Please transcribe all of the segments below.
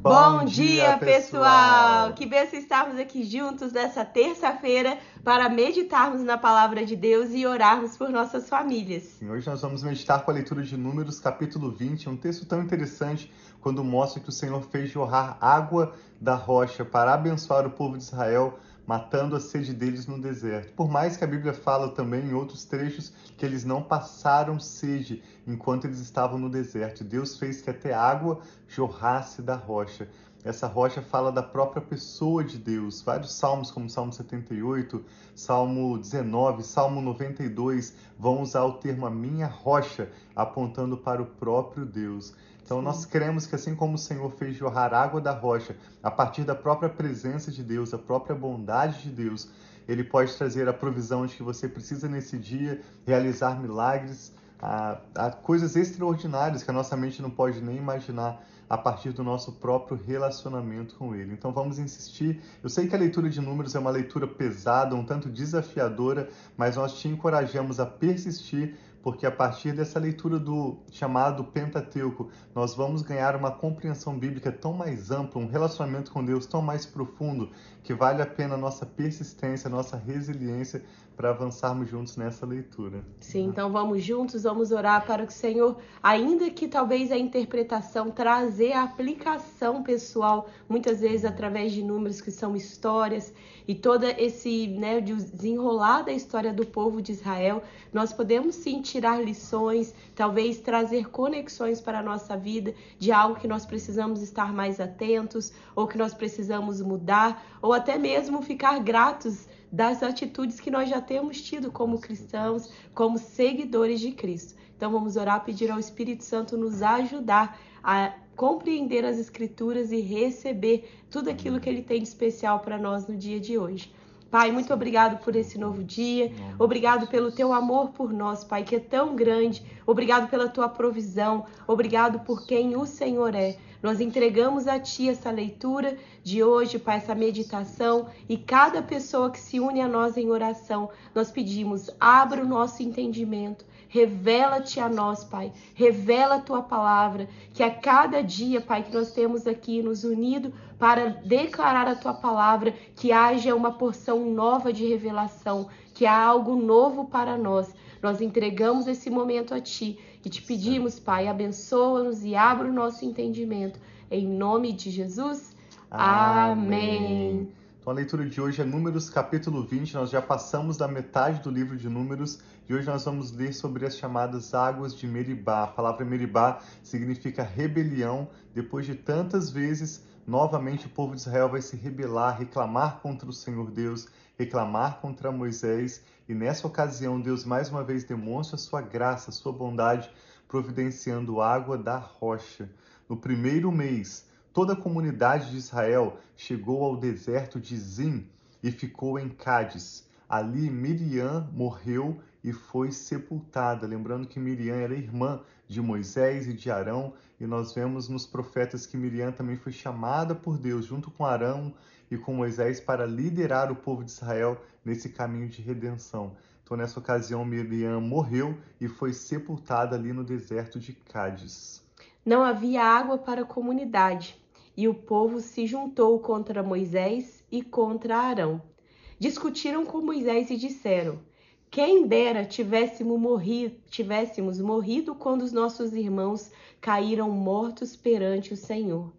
Bom, dia, pessoal! Que benção estarmos aqui juntos nessa terça-feira para meditarmos na palavra de Deus e orarmos por nossas famílias. Sim, hoje nós vamos meditar com a leitura de Números, capítulo 20, um texto tão interessante quando mostra que o Senhor fez jorrar água da rocha para abençoar o povo de Israel matando a sede deles no deserto. Por mais que a Bíblia fala também em outros trechos que eles não passaram sede enquanto eles estavam no deserto. Deus fez que até água jorrasse da rocha. Essa rocha fala da própria pessoa de Deus. Vários salmos, como Salmo 78, Salmo 19, Salmo 92, vão usar o termo a minha rocha, apontando para o próprio Deus. Então, nós cremos que assim como o Senhor fez jorrar água da rocha, a partir da própria presença de Deus, a própria bondade de Deus, Ele pode trazer a provisão de que você precisa nesse dia, realizar milagres, a, a coisas extraordinárias que a nossa mente não pode nem imaginar a partir do nosso próprio relacionamento com Ele. Então vamos insistir. Eu sei que a leitura de números é uma leitura pesada, um tanto desafiadora, mas nós te encorajamos a persistir porque a partir dessa leitura do chamado Pentateuco, nós vamos ganhar uma compreensão bíblica tão mais ampla, um relacionamento com Deus tão mais profundo, que vale a pena a nossa persistência, a nossa resiliência para avançarmos juntos nessa leitura. Sim, então vamos juntos, vamos orar para que o Senhor, ainda que talvez a interpretação trazer a aplicação pessoal, muitas vezes através de números que são histórias e toda esse, né, desenrolar da história do povo de Israel, nós podemos sim tirar lições, talvez trazer conexões para a nossa vida de algo que nós precisamos estar mais atentos ou que nós precisamos mudar ou até mesmo ficar gratos das atitudes que nós já temos tido como cristãos, como seguidores de Cristo. Então vamos orar, pedir ao Espírito Santo nos ajudar a compreender as Escrituras e receber tudo aquilo que Ele tem de especial para nós no dia de hoje. Pai, muito obrigado por esse novo dia. Obrigado pelo teu amor por nós, Pai, que é tão grande. Obrigado pela tua provisão. Obrigado por quem o Senhor é. Nós entregamos a Ti essa leitura de hoje, Pai, essa meditação e cada pessoa que se une a nós em oração, nós pedimos, abra o nosso entendimento, revela-te a nós, Pai, revela a Tua palavra, que a cada dia, Pai, que nós temos aqui nos unido para declarar a Tua palavra, que haja uma porção nova de revelação, que há algo novo para nós. Nós entregamos esse momento a Ti e te pedimos, Pai, abençoa-nos e abra o nosso entendimento. Em nome de Jesus. Amém. Então a leitura de hoje é Números capítulo 20. Nós já passamos da metade do livro de Números e hoje nós vamos ler sobre as chamadas águas de Meribá. A palavra Meribá significa rebelião. Depois de tantas vezes, novamente o povo de Israel vai se rebelar, reclamar contra o Senhor Deus, reclamar contra Moisés e nessa ocasião, Deus mais uma vez demonstra sua graça, sua bondade, providenciando água da rocha. No primeiro mês, toda a comunidade de Israel chegou ao deserto de Zim e ficou em Cádiz. Ali Miriam morreu e foi sepultada. Lembrando que Miriam era irmã de Moisés e de Arão, e nós vemos nos profetas que Miriam também foi chamada por Deus, junto com Arão e com Moisés para liderar o povo de Israel nesse caminho de redenção. Então, nessa ocasião, Miriam morreu e foi sepultada ali no deserto de Cádiz. Não havia água para a comunidade, e o povo se juntou contra Moisés e contra Arão. Discutiram com Moisés e disseram: Quem dera tivéssemos morrido, tivéssemos morrido quando os nossos irmãos caíram mortos perante o Senhor.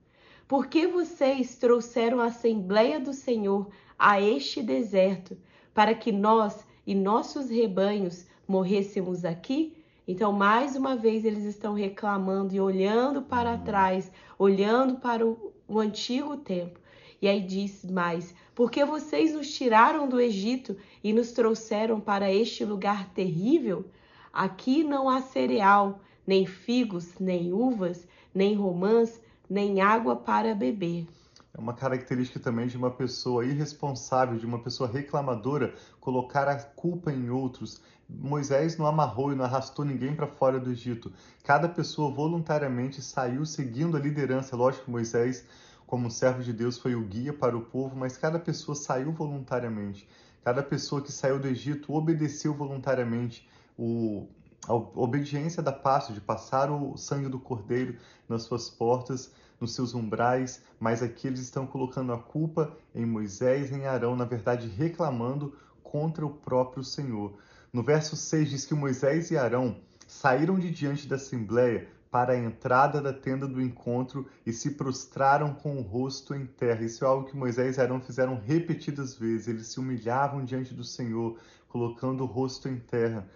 Por que vocês trouxeram a Assembleia do Senhor a este deserto, para que nós e nossos rebanhos morrêssemos aqui? Então, mais uma vez, eles estão reclamando e olhando para trás, olhando para o, o antigo tempo. E aí diz mais: Porque vocês nos tiraram do Egito e nos trouxeram para este lugar terrível? Aqui não há cereal, nem figos, nem uvas, nem romãs, nem água para beber. É uma característica também de uma pessoa irresponsável, de uma pessoa reclamadora, colocar a culpa em outros. Moisés não amarrou e não arrastou ninguém para fora do Egito. Cada pessoa voluntariamente saiu seguindo a liderança. Lógico que Moisés, como servo de Deus, foi o guia para o povo, mas cada pessoa saiu voluntariamente. Cada pessoa que saiu do Egito obedeceu voluntariamente. O, a obediência da Páscoa, de passar o sangue do cordeiro nas suas portas, nos seus umbrais, mas aqui eles estão colocando a culpa em Moisés e em Arão, na verdade reclamando contra o próprio Senhor. No verso 6 diz que Moisés e Arão saíram de diante da assembleia para a entrada da tenda do encontro e se prostraram com o rosto em terra. Isso é algo que Moisés e Arão fizeram repetidas vezes. Eles se humilhavam diante do Senhor, colocando o rosto em terra.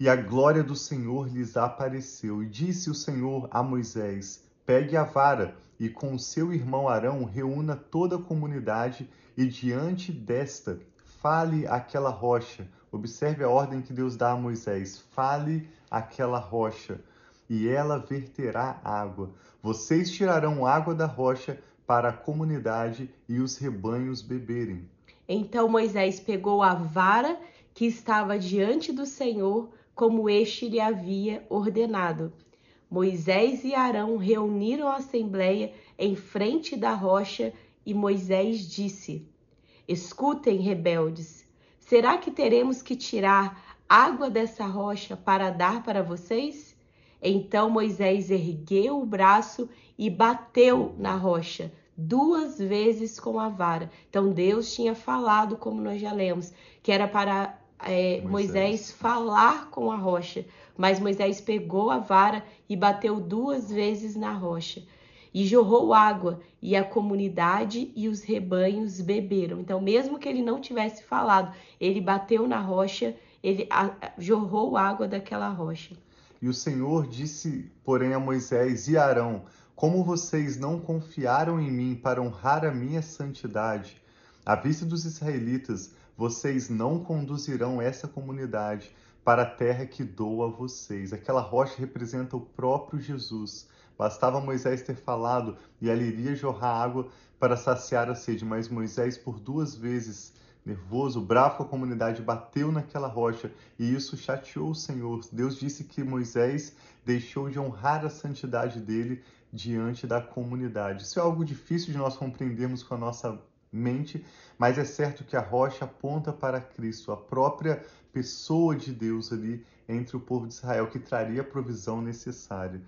E a glória do Senhor lhes apareceu. E disse o Senhor a Moisés: Pegue a vara e com seu irmão Arão reúna toda a comunidade e diante desta fale aquela rocha. Observe a ordem que Deus dá a Moisés: fale aquela rocha e ela verterá água. Vocês tirarão água da rocha para a comunidade e os rebanhos beberem. Então Moisés pegou a vara que estava diante do Senhor, como este lhe havia ordenado. Moisés e Arão reuniram a assembleia em frente da rocha e Moisés disse: Escutem, rebeldes, será que teremos que tirar água dessa rocha para dar para vocês? Então Moisés ergueu o braço e bateu na rocha duas vezes com a vara. Então Deus tinha falado, como nós já lemos, que era para é, Moisés. Moisés falar com a rocha. Mas Moisés pegou a vara e bateu duas vezes na rocha. E jorrou água, e a comunidade e os rebanhos beberam. Então, mesmo que ele não tivesse falado, ele bateu na rocha, ele a, jorrou água daquela rocha. E o Senhor disse, porém, a Moisés e Arão: Como vocês não confiaram em mim para honrar a minha santidade, à vista dos israelitas, vocês não conduzirão essa comunidade para a terra que dou a vocês. Aquela rocha representa o próprio Jesus. Bastava Moisés ter falado e ali iria jorrar água para saciar a sede, mas Moisés por duas vezes nervoso, bravo com a comunidade, bateu naquela rocha e isso chateou o Senhor. Deus disse que Moisés deixou de honrar a santidade dele diante da comunidade. Isso é algo difícil de nós compreendermos com a nossa mente, mas é certo que a rocha aponta para Cristo, a própria pessoa de Deus ali entre o povo de Israel, que traria a provisão necessária.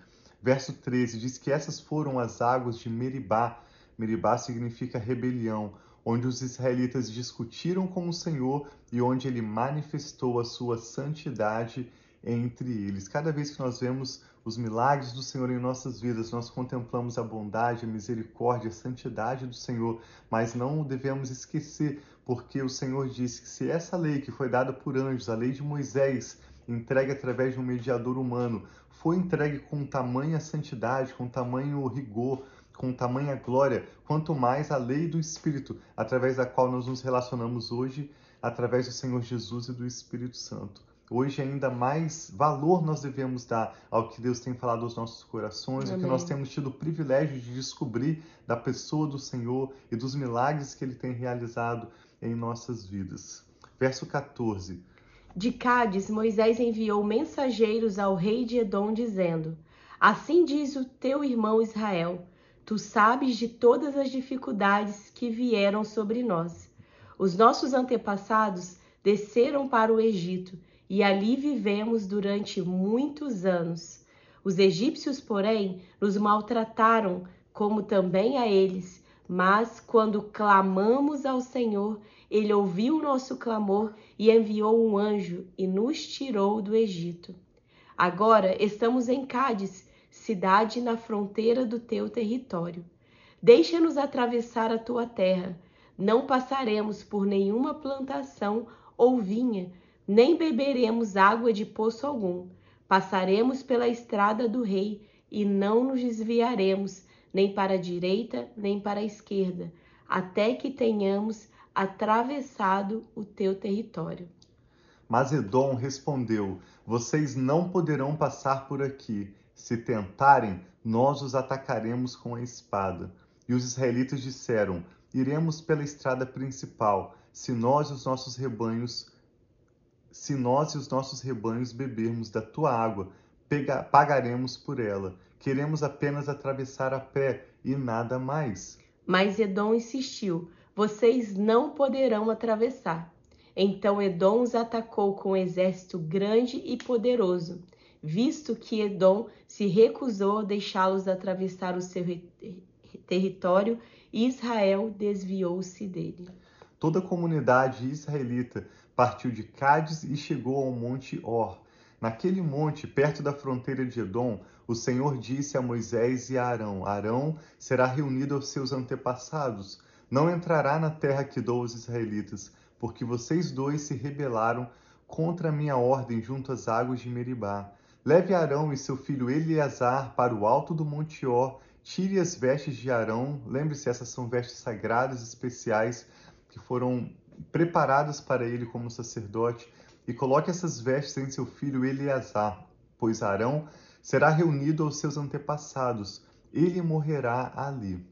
Verso 13 diz que essas foram as águas de Meribá. Meribá significa rebelião onde os israelitas discutiram com o Senhor e onde ele manifestou a sua santidade entre eles. Cada vez que nós vemos os milagres do Senhor em nossas vidas, nós contemplamos a bondade, a misericórdia, a santidade do Senhor, mas não devemos esquecer, porque o Senhor disse que se essa lei que foi dada por anjos, a lei de Moisés, entregue através de um mediador humano, foi entregue com tamanha santidade, com tamanho rigor, com tamanha glória, quanto mais a lei do Espírito, através da qual nós nos relacionamos hoje, através do Senhor Jesus e do Espírito Santo. Hoje, ainda mais valor nós devemos dar ao que Deus tem falado aos nossos corações, Amém. o que nós temos tido o privilégio de descobrir da pessoa do Senhor e dos milagres que Ele tem realizado em nossas vidas. Verso 14. De Cádiz, Moisés enviou mensageiros ao rei de Edom, dizendo: Assim diz o teu irmão Israel Tu sabes de todas as dificuldades que vieram sobre nós. Os nossos antepassados desceram para o Egito e ali vivemos durante muitos anos. Os egípcios, porém, nos maltrataram, como também a eles. Mas quando clamamos ao Senhor, ele ouviu o nosso clamor e enviou um anjo e nos tirou do Egito. Agora estamos em Cádiz cidade na fronteira do teu território. Deixa-nos atravessar a tua terra. Não passaremos por nenhuma plantação ou vinha, nem beberemos água de poço algum. Passaremos pela estrada do rei e não nos desviaremos nem para a direita nem para a esquerda, até que tenhamos atravessado o teu território. Mas Edom respondeu: Vocês não poderão passar por aqui. Se tentarem, nós os atacaremos com a espada. E os israelitas disseram: Iremos pela estrada principal, se nós e os nossos rebanhos se nós e os nossos rebanhos bebermos da tua água, pega, pagaremos por ela. Queremos apenas atravessar a pé e nada mais. Mas Edom insistiu: Vocês não poderão atravessar. Então Edom os atacou com um exército grande e poderoso visto que Edom se recusou a deixá-los atravessar o seu território Israel desviou-se dele. Toda a comunidade israelita partiu de Cádiz e chegou ao monte Or. Naquele monte, perto da fronteira de Edom, o Senhor disse a Moisés e a Arão: Arão será reunido aos seus antepassados. Não entrará na terra que dou aos israelitas, porque vocês dois se rebelaram contra a minha ordem junto às águas de Meribá. Leve Arão e seu filho Eleazar para o alto do Monte Or, tire as vestes de Arão, lembre-se, essas são vestes sagradas especiais que foram preparadas para ele como sacerdote, e coloque essas vestes em seu filho Eleazar, pois Arão será reunido aos seus antepassados, ele morrerá ali.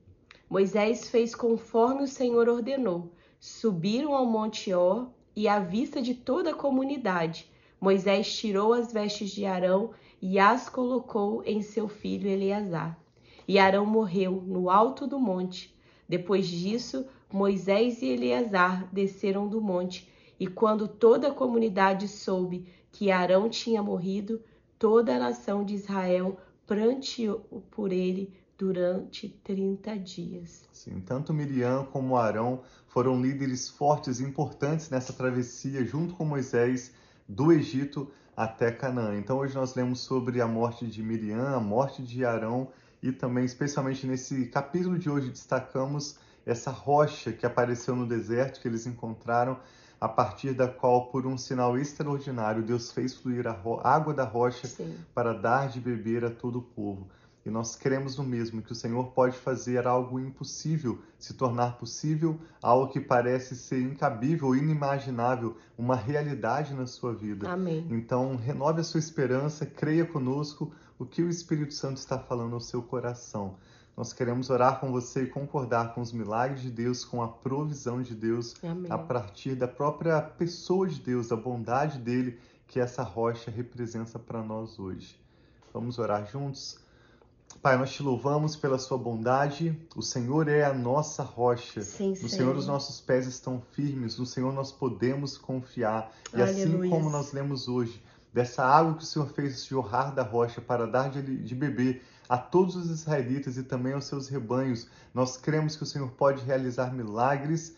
Moisés fez conforme o Senhor ordenou. Subiram ao Monte Or e à vista de toda a comunidade, Moisés tirou as vestes de Arão e as colocou em seu filho Eleazar. E Arão morreu no alto do monte. Depois disso, Moisés e Eleazar desceram do monte, e quando toda a comunidade soube que Arão tinha morrido, toda a nação de Israel pranteou por ele durante 30 dias. Sim, tanto Miriam como Arão foram líderes fortes e importantes nessa travessia junto com Moisés do Egito até Canaã. Então hoje nós lemos sobre a morte de Miriam, a morte de Arão e também especialmente nesse capítulo de hoje destacamos essa rocha que apareceu no deserto que eles encontraram, a partir da qual, por um sinal extraordinário, Deus fez fluir a água da rocha Sim. para dar de beber a todo o povo. E nós cremos no mesmo, que o Senhor pode fazer algo impossível se tornar possível, algo que parece ser incabível, inimaginável, uma realidade na sua vida. Amém. Então, renove a sua esperança, creia conosco o que o Espírito Santo está falando ao seu coração. Nós queremos orar com você e concordar com os milagres de Deus, com a provisão de Deus, Amém. a partir da própria pessoa de Deus, da bondade dele, que essa rocha representa para nós hoje. Vamos orar juntos? Pai, nós te louvamos pela sua bondade. O Senhor é a nossa rocha. Sim, no Senhor. Senhor os nossos pés estão firmes. No Senhor nós podemos confiar. E assim Aleluia. assim como nós lemos hoje, dessa água que o Senhor fez jorrar da rocha para dar de, de beber a todos os israelitas e também aos seus rebanhos. Nós cremos que o Senhor pode realizar milagres,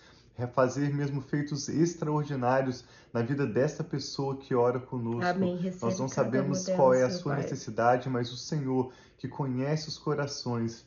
fazer mesmo feitos extraordinários na vida desta pessoa que ora conosco. Amém. Nós não sabemos qual é a sua pai. necessidade, mas o Senhor, que conhece os corações,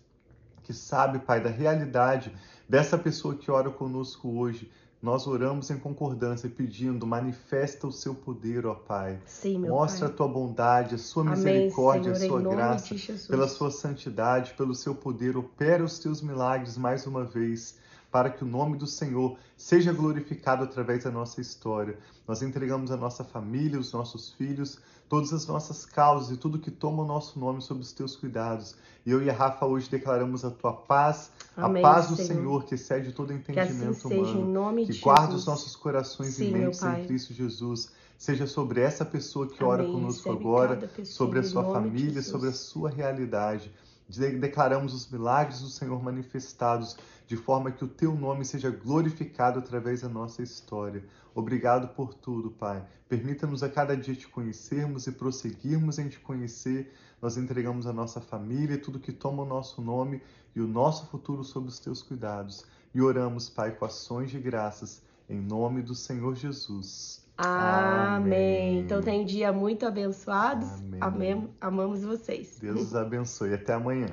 que sabe, Pai, da realidade dessa pessoa que ora conosco hoje, nós oramos em concordância, pedindo, manifesta o seu poder, ó Pai. Sim, Mostra pai. a tua bondade, a sua Amém, misericórdia, Senhor, a sua graça, pela sua santidade, pelo seu poder. Opera os teus milagres mais uma vez para que o nome do Senhor seja glorificado através da nossa história. Nós entregamos a nossa família, os nossos filhos, todas as nossas causas e tudo que toma o nosso nome sob os teus cuidados. E eu e a Rafa hoje declaramos a tua paz, Amém, a paz do Senhor. Senhor que excede todo entendimento que assim humano, que guarda Jesus. os nossos corações Sim, e mentes em Cristo Jesus. Seja sobre essa pessoa que ora conosco agora, sobre a sua família, sobre a sua realidade. Declaramos os milagres do Senhor manifestados, de forma que o teu nome seja glorificado através da nossa história. Obrigado por tudo, Pai. Permita-nos a cada dia te conhecermos e prosseguirmos em te conhecer. Nós entregamos a nossa família, tudo que toma o nosso nome e o nosso futuro sob os teus cuidados. E oramos, Pai, com ações de graças, em nome do Senhor Jesus. Amém. Amém. Então tem um dia muito abençoado. Amém. Amém. Amamos vocês. Deus os abençoe. Até amanhã.